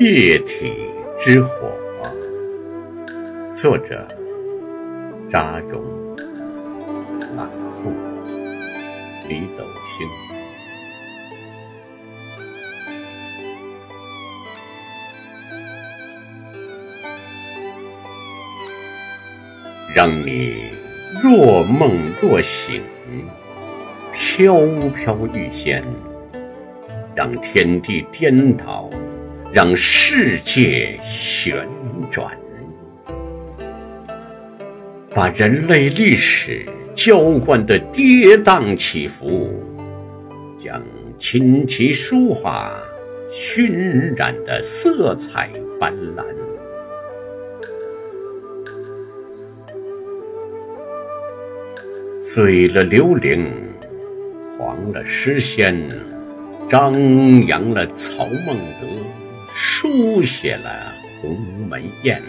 液体之火，作者：扎荣，朗诵：李斗星。让你若梦若醒，飘飘欲仙，让天地颠倒。让世界旋转，把人类历史浇灌的跌宕起伏，将琴棋书画熏染的色彩斑斓。醉了刘伶，狂了诗仙，张扬了曹孟德。书写了鸿门宴，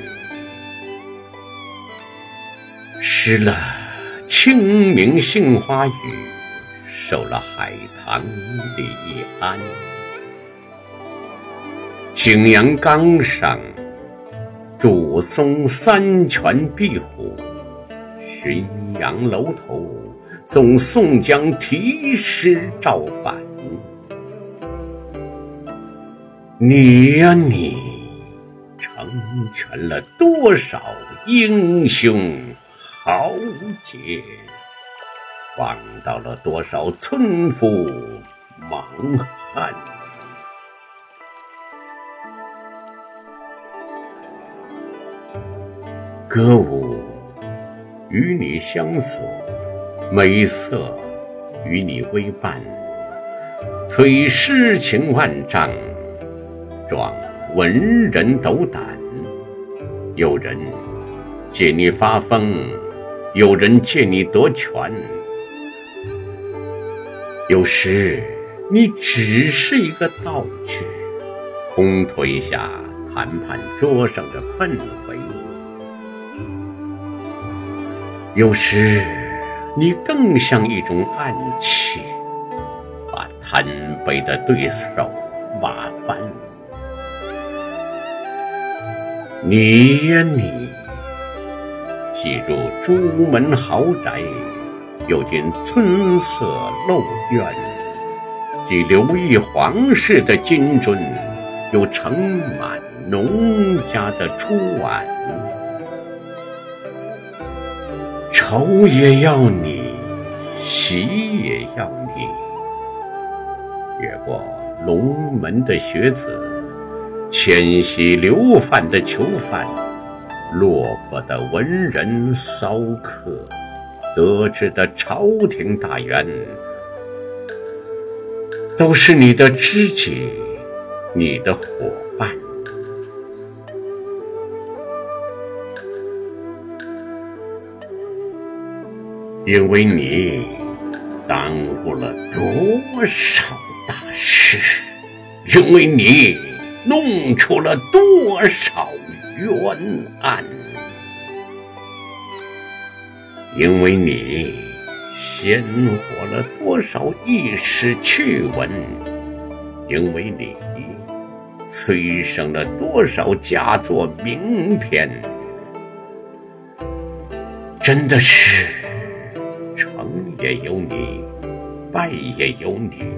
诗了清明杏花雨，守了海棠李安。景阳冈上，祝松三泉碧湖；浔阳楼头，纵宋江题诗造反。你呀，你成全了多少英雄豪杰，帮到了多少村夫莽汉。歌舞与你相随，美色与你为伴，催诗情万丈。壮文人斗胆，有人借你发疯，有人借你夺权。有时你只是一个道具，烘托一下谈判桌上的氛围；有时你更像一种暗器，把贪杯的对手挖翻。你呀你，既入朱门豪宅，又进春色陋院；既留意皇室的金樽，又盛满农家的初碗。愁也要你，喜也要你。越过龙门的学子。迁徙流犯的囚犯，落魄的文人骚客，得志的朝廷大员，都是你的知己，你的伙伴。因为你耽误了多少大事，因为你。弄出了多少冤案？因为你鲜活了多少历史趣闻？因为你催生了多少佳作名篇？真的是成也有你，败也有你。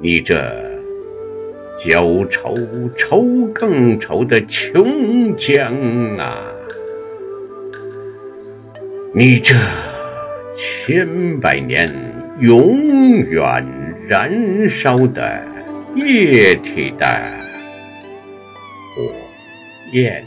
你这。浇愁愁更愁的琼浆啊！你这千百年永远燃烧的液体的火焰。